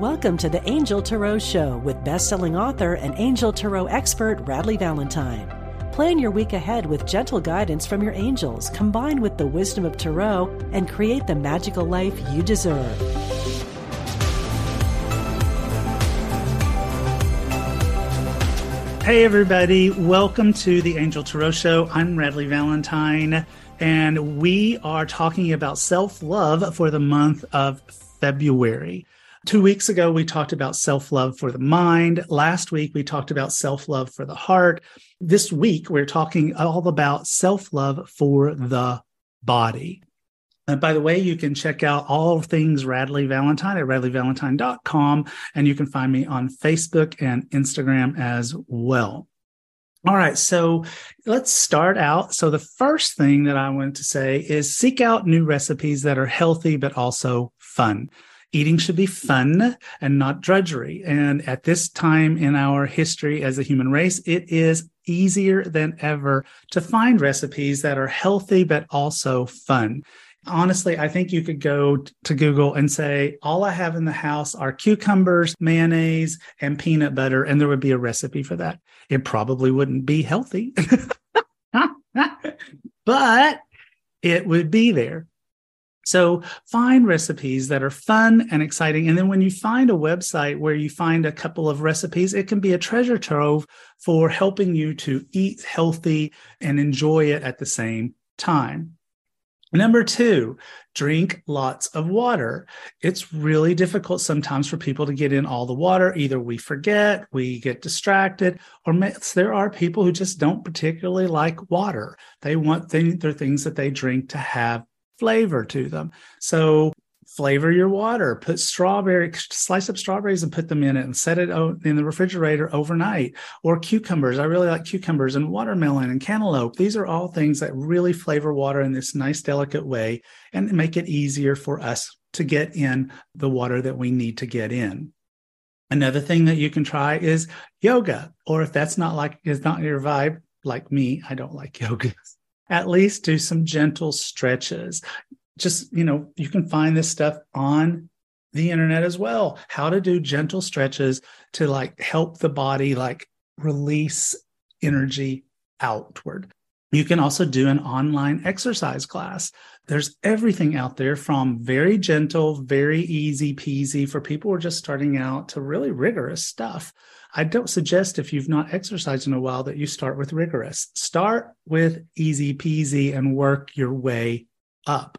Welcome to the Angel Tarot Show with best-selling author and Angel Tarot expert Radleigh Valentine. Plan your week ahead with gentle guidance from your angels, combined with the wisdom of Tarot, and create the magical life you deserve. Hey, everybody. Welcome to the Angel Tarot Show. I'm Radleigh Valentine, and we are talking about self love for the month of February. Two weeks ago, we talked about self love for the mind. Last week, we talked about self love for the heart. This week, we're talking all about self love for the body. And by the way, you can check out all things Radleigh Valentine at radleighvalentine.com, and you can find me on Facebook and Instagram as well. All right, so let's start out. So, the first thing that I wanted to say is seek out new recipes that are healthy but also fun eating should be fun and not drudgery. And at this time in our history as a human race, it is easier than ever to find recipes that are healthy but also fun. Honestly, I think you could go to Google and say, All I have in the house are cucumbers, mayonnaise, and peanut butter, and there would be a recipe for that. It probably wouldn't be healthy, but it would be there. So find recipes that are fun and exciting. And then when you find a website where you find a couple of recipes, it can be a treasure trove for helping you to eat healthy and enjoy it at the same time. Number two, drink lots of water. It's really difficult sometimes for people to get in all the water. Either we forget, we get distracted, or there are people who just don't particularly like water. They want things, their things that they drink to have flavor to them. So flavor your water, put strawberry, slice up strawberries and put them in it and set it in the refrigerator overnight. Or cucumbers. I really like cucumbers and watermelon and cantaloupe. These are all things that really flavor water in this nice, delicate way and make it easier for us to get in the water that we need to get in. Another thing that you can try is yoga, or if that's not like is not your vibe, like me, I don't like yoga at least do some gentle stretches. Just, you know, you can find this stuff on the internet as well. How to do gentle stretches to like help the body like release energy outward. You can also do an online exercise class. There's everything out there from very gentle, very easy peasy for people who are just starting out to really rigorous stuff. I don't suggest if you've not exercised in a while that you start with rigorous. Start with easy peasy and work your way up.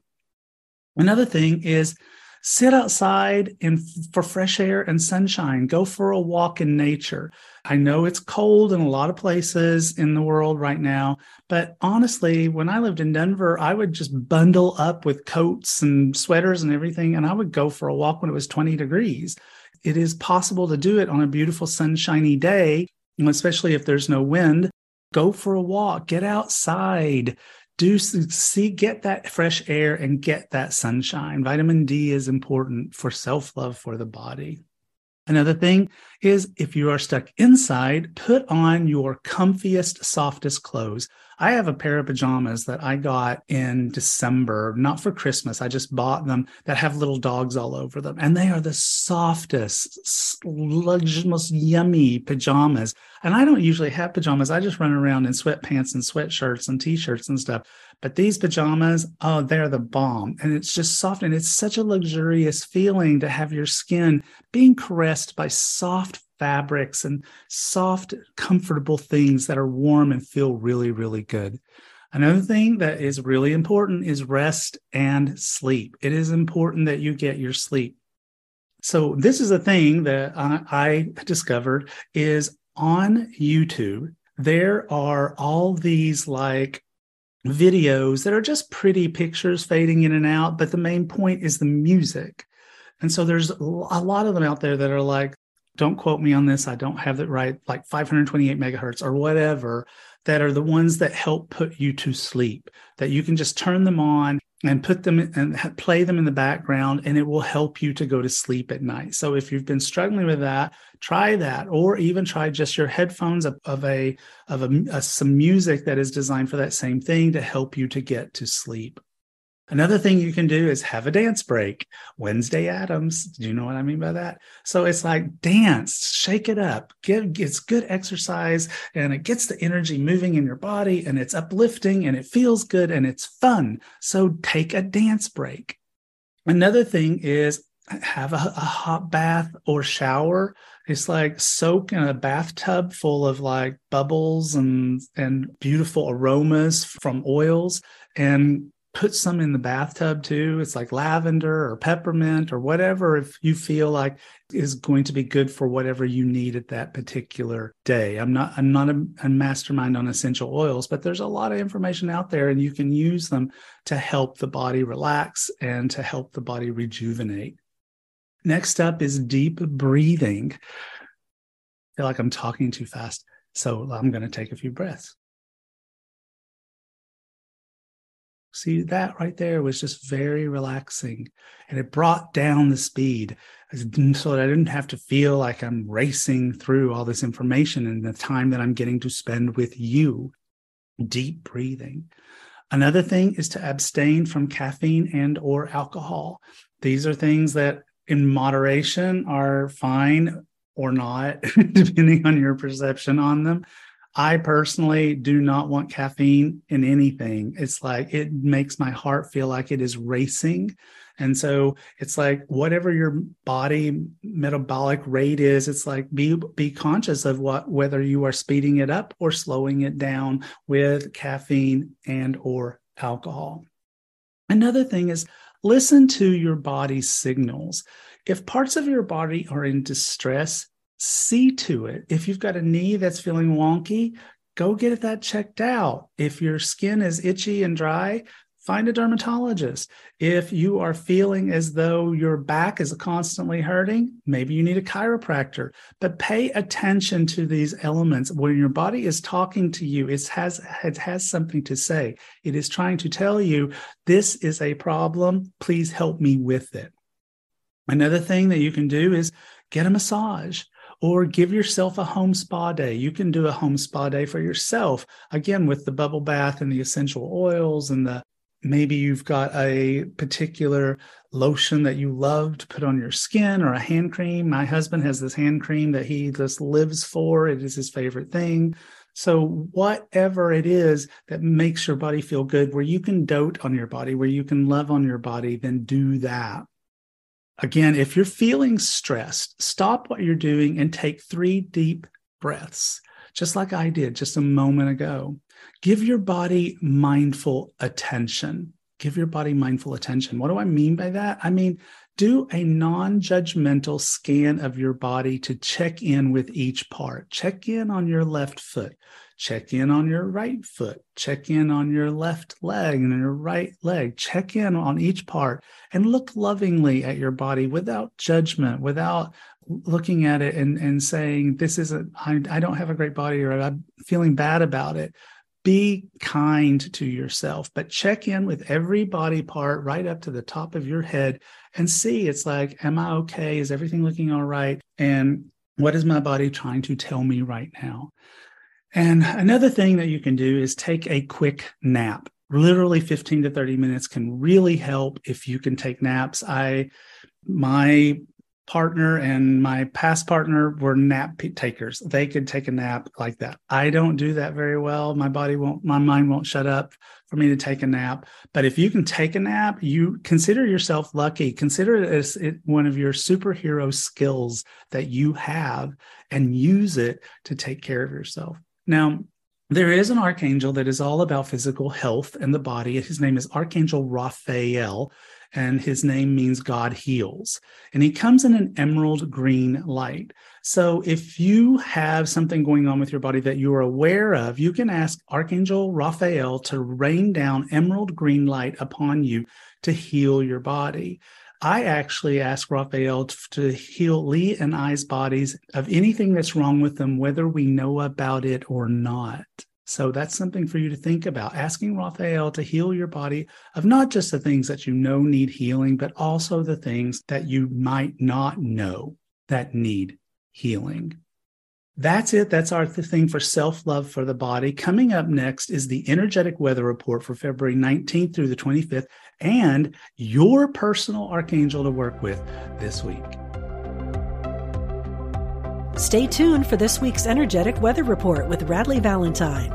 Another thing is sit outside and for fresh air and sunshine. Go for a walk in nature. I know it's cold in a lot of places in the world right now, but honestly, when I lived in Denver, I would just bundle up with coats and sweaters and everything, and I would go for a walk when it was 20 degrees it is possible to do it on a beautiful sunshiny day, especially if there's no wind. Go for a walk, get outside, do see, get that fresh air and get that sunshine. Vitamin D is important for self love for the body. Another thing is if you are stuck inside, put on your comfiest, softest clothes. I have a pair of pajamas that I got in December, not for Christmas. I just bought them that have little dogs all over them. And they are the softest, most yummy pajamas. And I don't usually have pajamas. I just run around in sweatpants and sweatshirts and t shirts and stuff. But these pajamas, oh, they're the bomb. And it's just soft. And it's such a luxurious feeling to have your skin being caressed by soft fabrics and soft, comfortable things that are warm and feel really, really good. Another thing that is really important is rest and sleep. It is important that you get your sleep. So this is a thing that I, discovered is on YouTube. There are all these like videos that are just pretty pictures fading in and out, but the main point is the music. And so there's a lot of them out there that are like don't quote me on this. I don't have it right, like 528 megahertz or whatever, that are the ones that help put you to sleep, that you can just turn them on and put them and play them in the background and it will help you to go to sleep at night. So if you've been struggling with that, try that or even try just your headphones of, of a of a, a, some music that is designed for that same thing to help you to get to sleep. Another thing you can do is have a dance break. Wednesday Addams. Do you know what I mean by that? So it's like dance, shake it up, give it's good exercise and it gets the energy moving in your body and it's uplifting and it feels good and it's fun. So take a dance break. Another thing is have a, a hot bath or shower. It's like soak in a bathtub full of like bubbles and and beautiful aromas from oils and put some in the bathtub too. It's like lavender or peppermint or whatever if you feel like is going to be good for whatever you need at that particular day. I'm not I'm not a, a, mastermind on essential oils, but there's a lot of information out there and you can use them to help the body relax and to help the body rejuvenate. Next up is deep breathing. I feel like I'm talking too fast, so I'm going to take a few breaths. See, that right there was just very relaxing. And it brought down the speed so that I didn't have to feel like I'm racing through all this information in the time that I'm getting to spend with you. Deep breathing. Another thing is to abstain from caffeine and or alcohol. These are things that in moderation are fine or not, depending on your perception on them. I personally do not want caffeine in anything. It's like it makes my heart feel like it is racing. And so it's like whatever your body metabolic rate is, it's like be be conscious of what whether you are speeding it up or slowing it down with caffeine and or alcohol. Another thing is listen to your body's signals. If parts of your body are in distress, see to it. If you've got a knee that's feeling wonky, go get that checked out. If your skin is itchy and dry, find a dermatologist. If you are feeling as though your back is constantly hurting, maybe you need a chiropractor. But pay attention to these elements. When your body is talking to you, it has, it has something to say. It is trying to tell you, this is a problem. Please help me with it. Another thing that you can do is get a massage or give yourself a home spa day. You can do a home spa day for yourself, again, with the bubble bath and the essential oils and the maybe you've got a particular lotion that you love to put on your skin or a hand cream. My husband has this hand cream that he just lives for, it is his favorite thing. So, whatever it is that makes your body feel good, where you can dote on your body, where you can love on your body, then do that. Again, if you're feeling stressed, stop what you're doing and take three deep breaths, just like I did just a moment ago. Give your body mindful attention. Give your body mindful attention. What do I mean by that? I mean, do a non judgmental scan of your body to check in with each part. Check in on your left foot check in on your right foot, check in on your left leg and your right leg, check in on each part and look lovingly at your body without judgment, without looking at it and, and saying, This isn't, I, I don't have a great body or I'm feeling bad about it. Be kind to yourself, but check in with every body part right up to the top of your head and see it's like, am I okay? Is everything looking all right? And what is my body trying to tell me right now? And another thing that you can do is take a quick nap. Literally 15 to 30 minutes can really help if you can take naps. I, my partner and my past partner were nap takers. They could take a nap like that. I don't do that very well. My body won't, my mind won't shut up for me to take a nap. But if you can take a nap, you consider yourself lucky. Consider it as one of your superhero skills that you have and use it to take care of yourself. Now, there is an archangel that is all about physical health and the body. His name is Archangel Raphael and his name means God heals. And he comes in an emerald green light. So if you have something going on with your body that you are aware of, you can ask Archangel Raphael to rain down emerald green light upon you to heal your body. I actually ask Raphael to heal Lee and I's bodies of anything that's wrong with them, whether we know about it or not. So that's something for you to think about asking Raphael to heal your body of not just the things that you know need healing, but also the things that you might not know that need healing. That's it. That's our thing for self love for the body. Coming up next is the energetic weather report for February 19th through the 25th and your personal archangel to work with this week. Stay tuned for this week's energetic weather report with Radleigh Valentine.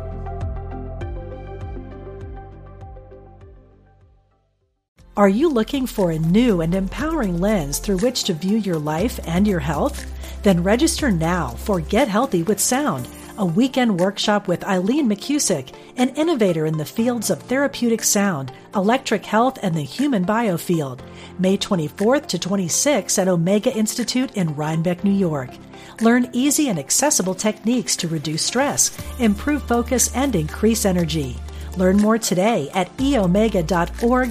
Are you looking for a new and empowering lens through which to view your life and your health? Then register now for Get Healthy with Sound, a weekend workshop with Eileen McKusick, an innovator in the fields of therapeutic sound, electric health, and the human biofield. May 24th to 26th at Omega Institute in Rhinebeck, New York. Learn easy and accessible techniques to reduce stress, improve focus, and increase energy. Learn more today at eomega.org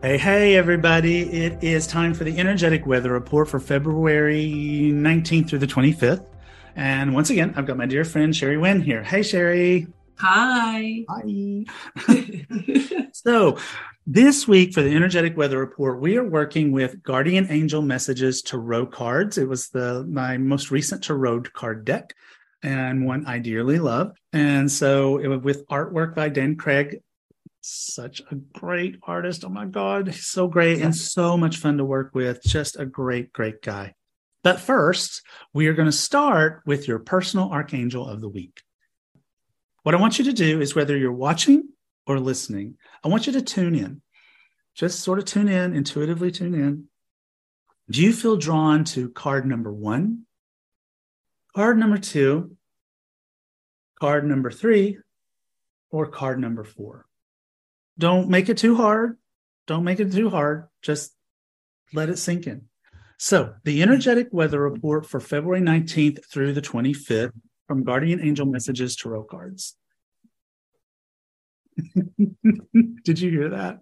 Hey, hey, everybody. It is time for the energetic weather report for February 19th through the 25th. And once again, I've got my dear friend Sherry Wynn here. Hey, Sherry. Hi. Hi. so, this week for the energetic weather report, we are working with Guardian Angel Messages Tarot cards. It was the my most recent tarot card deck and one I dearly love. And so it was with artwork by Dan Craig. Such a great artist. Oh my God. He's so great and so much fun to work with. Just a great, great guy. But first, we are going to start with your personal archangel of the week. What I want you to do is whether you're watching or listening, I want you to tune in. Just sort of tune in, intuitively tune in. Do you feel drawn to card number one, card number two, card number three, or card number four? Don't make it too hard. Don't make it too hard. Just let it sink in. So, the energetic weather report for February 19th through the 25th from Guardian Angel Messages Tarot cards. Did you hear that?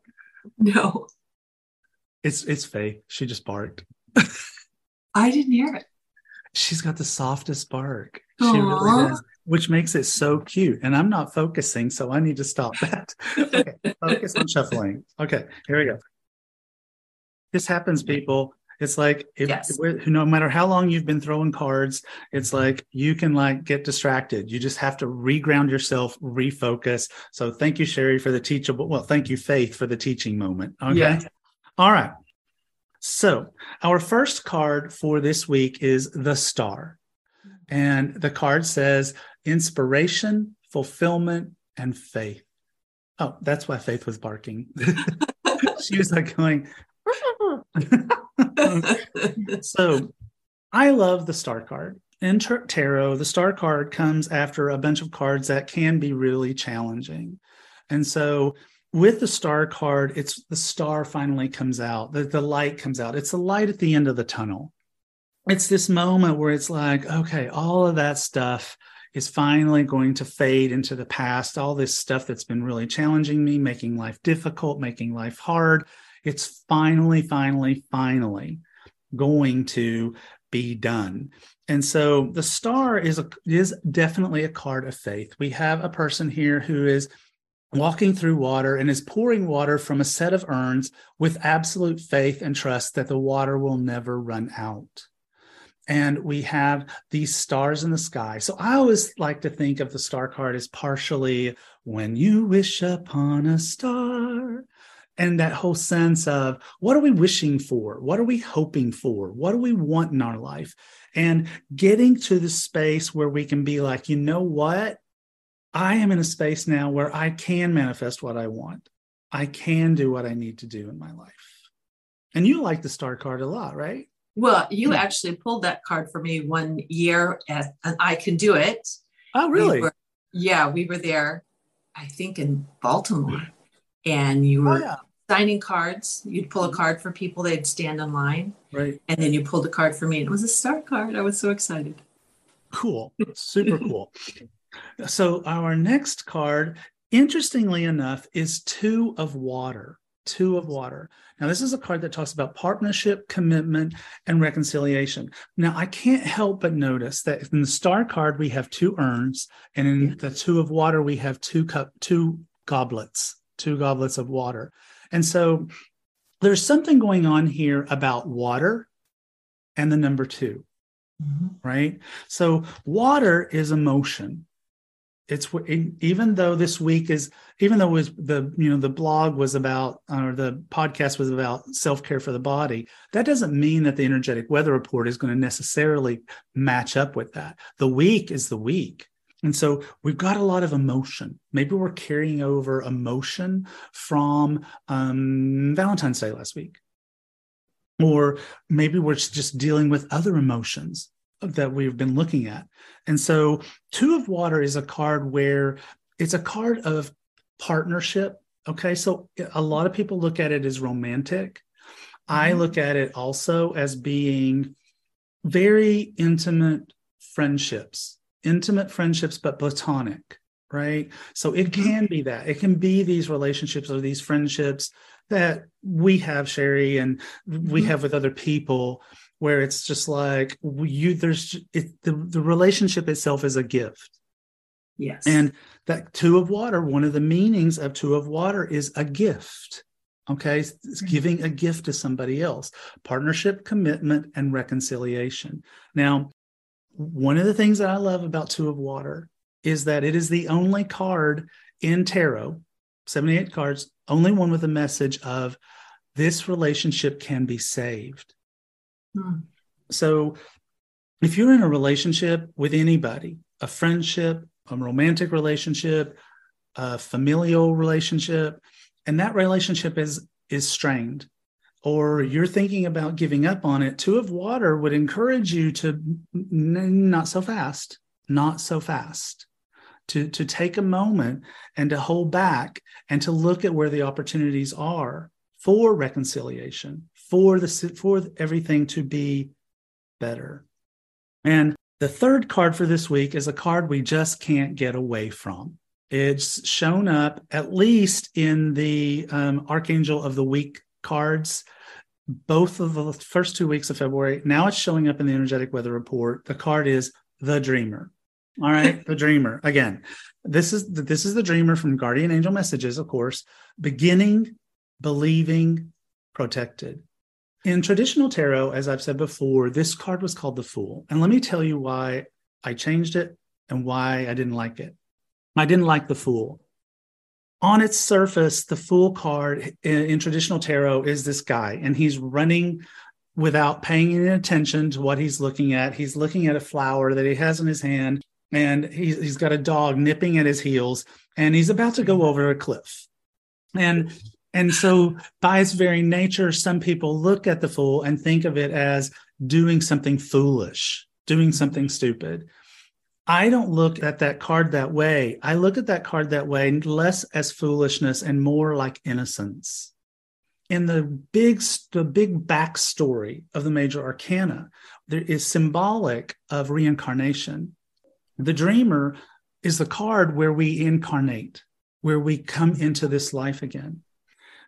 No. It's it's Faith. She just barked. I didn't hear it. She's got the softest bark. She really does, which makes it so cute. And I'm not focusing, so I need to stop that. okay, focus on shuffling. Okay, here we go. This happens, people. It's like if, yes. if, no matter how long you've been throwing cards, it's like you can like get distracted. You just have to reground yourself, refocus. So thank you, Sherry, for the teachable. Well, thank you, Faith, for the teaching moment. Okay. Yeah. All right. So our first card for this week is the star. And the card says inspiration, fulfillment, and faith. Oh, that's why Faith was barking. she was like going, so I love the star card. In tarot, the star card comes after a bunch of cards that can be really challenging. And so with the star card, it's the star finally comes out, the, the light comes out. It's the light at the end of the tunnel. It's this moment where it's like, okay, all of that stuff is finally going to fade into the past. All this stuff that's been really challenging me, making life difficult, making life hard. It's finally, finally, finally going to be done. And so the star is a, is definitely a card of faith. We have a person here who is walking through water and is pouring water from a set of urns with absolute faith and trust that the water will never run out. And we have these stars in the sky. So I always like to think of the star card as partially when you wish upon a star. And that whole sense of what are we wishing for? What are we hoping for? What do we want in our life? And getting to the space where we can be like, you know what? I am in a space now where I can manifest what I want. I can do what I need to do in my life. And you like the star card a lot, right? Well, you hmm. actually pulled that card for me one year at I Can Do It. Oh, really? We were, yeah, we were there, I think in Baltimore. And you were oh, yeah. signing cards. You'd pull a hmm. card for people, they'd stand in line. Right. And then you pulled a card for me. And it was a star card. I was so excited. Cool. Super cool. So our next card, interestingly enough, is two of water. Two of water. Now, this is a card that talks about partnership, commitment, and reconciliation. Now, I can't help but notice that in the star card we have two urns, and in the two of water we have two cup, two goblets, two goblets of water. And so there's something going on here about water and the number 2 mm-hmm. right? So water is emotion it's even though this week is even though was the you know the blog was about or the podcast was about self-care for the body that doesn't mean that the energetic weather report is going to necessarily match up with that. The week is the week. And so we've got a lot of emotion. Maybe we're carrying over emotion from um, valentine's day last week. Or maybe we're just dealing with other emotions that we've been looking at. And so, Two of Water is a card where it's a card of partnership. Okay. So, a lot of people look at it as romantic. Mm-hmm. I look at it also as being very intimate friendships, intimate friendships, but platonic. Right. So, it mm-hmm. can be that. It can be these relationships or these friendships that we have, Sherry, and we mm-hmm. have with other people where it's just like you there's it, the, the relationship itself is a gift. Yes. And that two of water one of the meanings of two of water is a gift okay? It's mm-hmm. giving a gift to somebody else. Partnership commitment and reconciliation. Now one of the things that i love about two of water is that it is the only card in tarot 78 cards only one with a message of this relationship can be saved Hmm. So, if you're in a relationship with anybody, a friendship, a romantic relationship, a familial relationship, and that relationship is is strained, or you're thinking about giving up on it, two of water would encourage you to n- not so fast, not so fast. To, to take a moment and to hold back and to look at where the opportunities are for reconciliation, for the for everything to be better. And the third card for this week is a card we just can't get away from. It's shown up at least in the um, Archangel of the Week cards, both of the first two weeks of February. Now it's showing up in the Energetic Weather Report. The card is the Dreamer. All right, the Dreamer. Again, this is this is the Dreamer from Guardian Angel Messages, of course. Beginning, believing, protected. In traditional tarot, as I've said before, this card was called the Fool. And let me tell you why I changed it and why I didn't like it. I didn't like the Fool. On its surface, the Fool card in, in traditional tarot is this guy, and he's running without paying any attention to what he's looking at. He's looking at a flower that he has in his hand, and he's, he's got a dog nipping at his heels, and he's about to go over a cliff. And and so, by its very nature, some people look at the fool and think of it as doing something foolish, doing something stupid. I don't look at that card that way. I look at that card that way less as foolishness and more like innocence. In the big, the big backstory of the major arcana, there is symbolic of reincarnation. The dreamer is the card where we incarnate, where we come into this life again.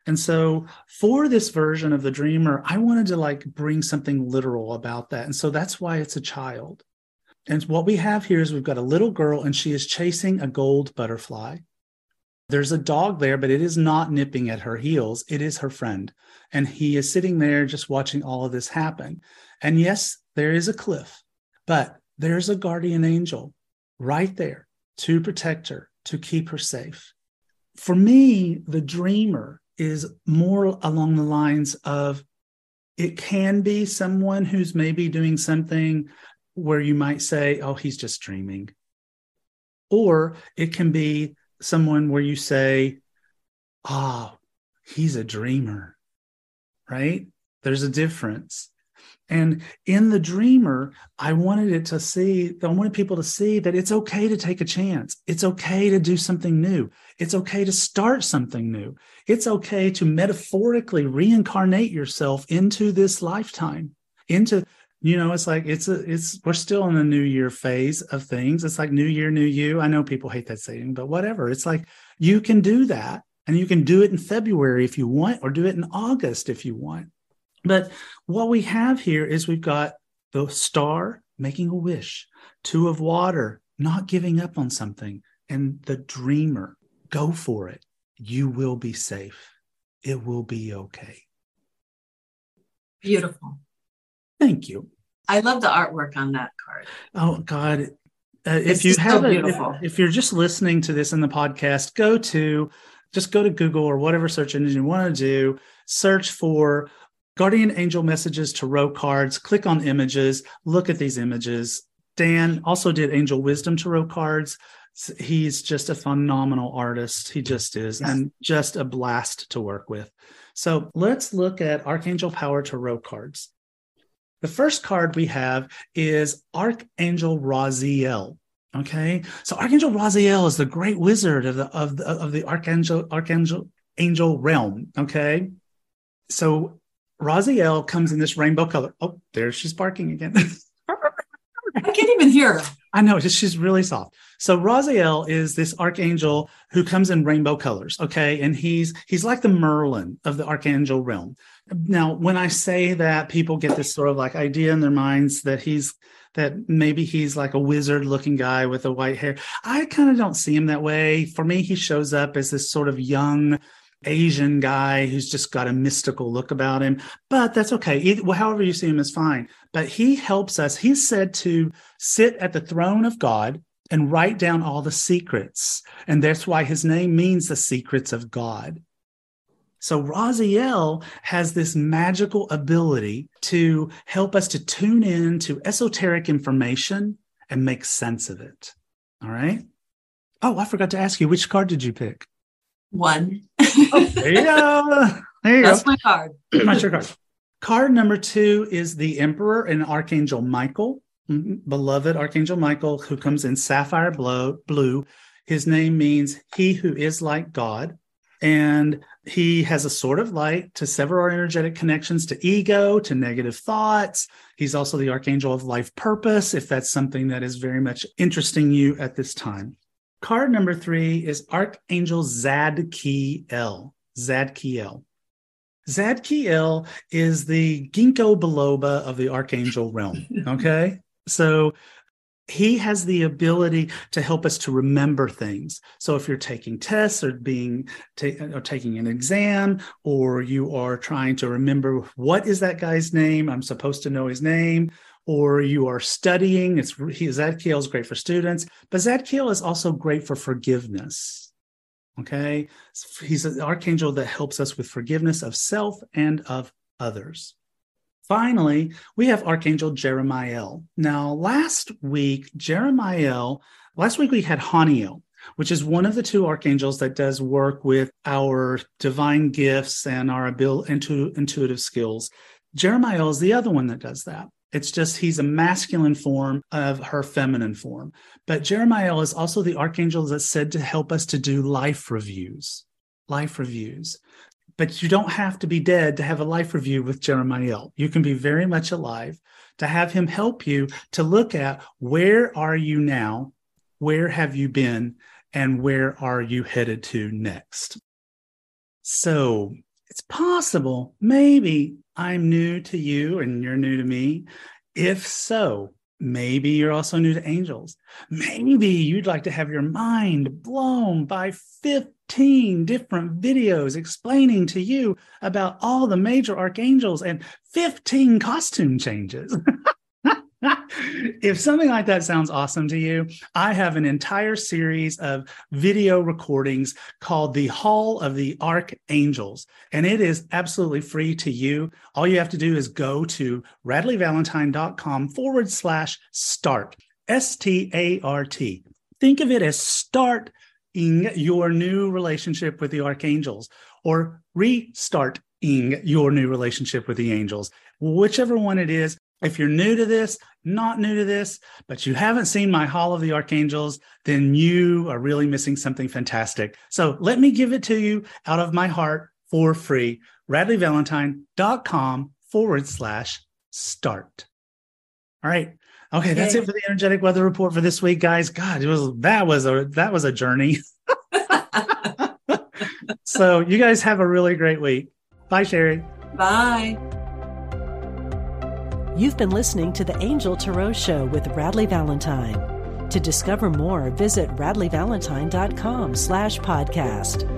And so for this version of the dreamer, I wanted to like bring something literal about that. And so that's why it's a child. And what we have here is we've got a little girl and she is chasing a gold butterfly. There's a dog there, but it is not nipping at her heels. It is her friend. And he is sitting there just watching all of this happen. And yes, there is a cliff, but there's a guardian angel right there to protect her, to keep her safe. For me, the dreamer is more along the lines of it can be someone who's maybe doing something where you might say, oh, he's just dreaming. Or it can be someone where you say, oh, he's a dreamer, right? There's a difference. And in the dreamer, I wanted it to see, I wanted people to see that it's okay to take a chance. It's okay to do something new. It's okay to start something new. It's okay to metaphorically reincarnate yourself into this lifetime, into you know it's like it's a it's we're still in the new year phase of things it's like new year new you i know people hate that saying but whatever it's like you can do that and you can do it in february if you want or do it in august if you want but what we have here is we've got the star making a wish two of water not giving up on something and the dreamer go for it you will be safe it will be okay beautiful Thank you. I love the artwork on that card. Oh God. Uh, if you have so if, if, you're just listening to this in the podcast, go to just go to Google or whatever search engine you want to do, search for Guardian Angel Messages Tarot cards, click on images, look at these images. Dan also did Angel Wisdom Tarot cards. He's just a phenomenal artist. He just is, yes. and just a blast to work with. So let's look at Archangel Power Tarot cards. The first card we have is Archangel Raziel. Okay, so Archangel Raziel is the great wizard of the of the of the Archangel Archangel Angel realm. Okay, so Raziel comes in this rainbow color. Oh, there she's barking again. I can't even hear her. I know, just she's really soft. So Raziel is this archangel who comes in rainbow colors, okay? And he's he's like the Merlin of the archangel realm. Now, when I say that, people get this sort of like idea in their minds that he's that maybe he's like a wizard looking guy with a white hair. I kind of don't see him that way. For me, he shows up as this sort of young Asian guy who's just got a mystical look about him, but that's okay. Either, well, however you see him is fine. But he helps us. He's said to sit at the throne of God and write down all the secrets. And that's why his name means the secrets of God. So Raziel has this magical ability to help us to tune in to esoteric information and make sense of it. All right. Oh, I forgot to ask you, which card did you pick? One. There you go. There you That's go. my card. That's your card. Card number two is the Emperor and Archangel Michael, mm-hmm, beloved Archangel Michael, who comes in sapphire blue. His name means he who is like God. And he has a sword of light to sever our energetic connections to ego, to negative thoughts. He's also the archangel of life purpose, if that's something that is very much interesting you at this time. Card number three is Archangel Zadkiel. Zadkiel. Zadkiel is the ginkgo biloba of the archangel realm. Okay. so he has the ability to help us to remember things. So if you're taking tests or being ta- or taking an exam, or you are trying to remember what is that guy's name, I'm supposed to know his name, or you are studying, it's Zadkiel is great for students, but Zadkiel is also great for forgiveness. Okay, he's an archangel that helps us with forgiveness of self and of others. Finally, we have Archangel Jeremiel. Now, last week, Jeremiel, last week we had Haniel, which is one of the two archangels that does work with our divine gifts and our ability, intu- intuitive skills. Jeremiel is the other one that does that. It's just he's a masculine form of her feminine form. But Jeremiel is also the archangel that's said to help us to do life reviews. Life reviews. But you don't have to be dead to have a life review with Jeremiel. You can be very much alive to have him help you to look at where are you now? Where have you been? And where are you headed to next? So it's possible, maybe I'm new to you and you're new to me. If so, maybe you're also new to angels. Maybe you'd like to have your mind blown by 15 different videos explaining to you about all the major archangels and 15 costume changes. if something like that sounds awesome to you, I have an entire series of video recordings called The Hall of the Archangels, and it is absolutely free to you. All you have to do is go to radleighvalentine.com forward slash start, S T A R T. Think of it as starting your new relationship with the archangels or restarting your new relationship with the angels. Whichever one it is, if you're new to this, not new to this, but you haven't seen my Hall of the Archangels, then you are really missing something fantastic. So let me give it to you out of my heart for free. RadleighValentine.com forward slash start. All right. Okay, that's it for the energetic weather report for this week, guys. God, it was that was a that was a journey. so you guys have a really great week. Bye, Sherry. Bye. You've been listening to the Angel Tarot Show with Radleigh Valentine. To discover more, visit radleighvalentine.com slash podcast.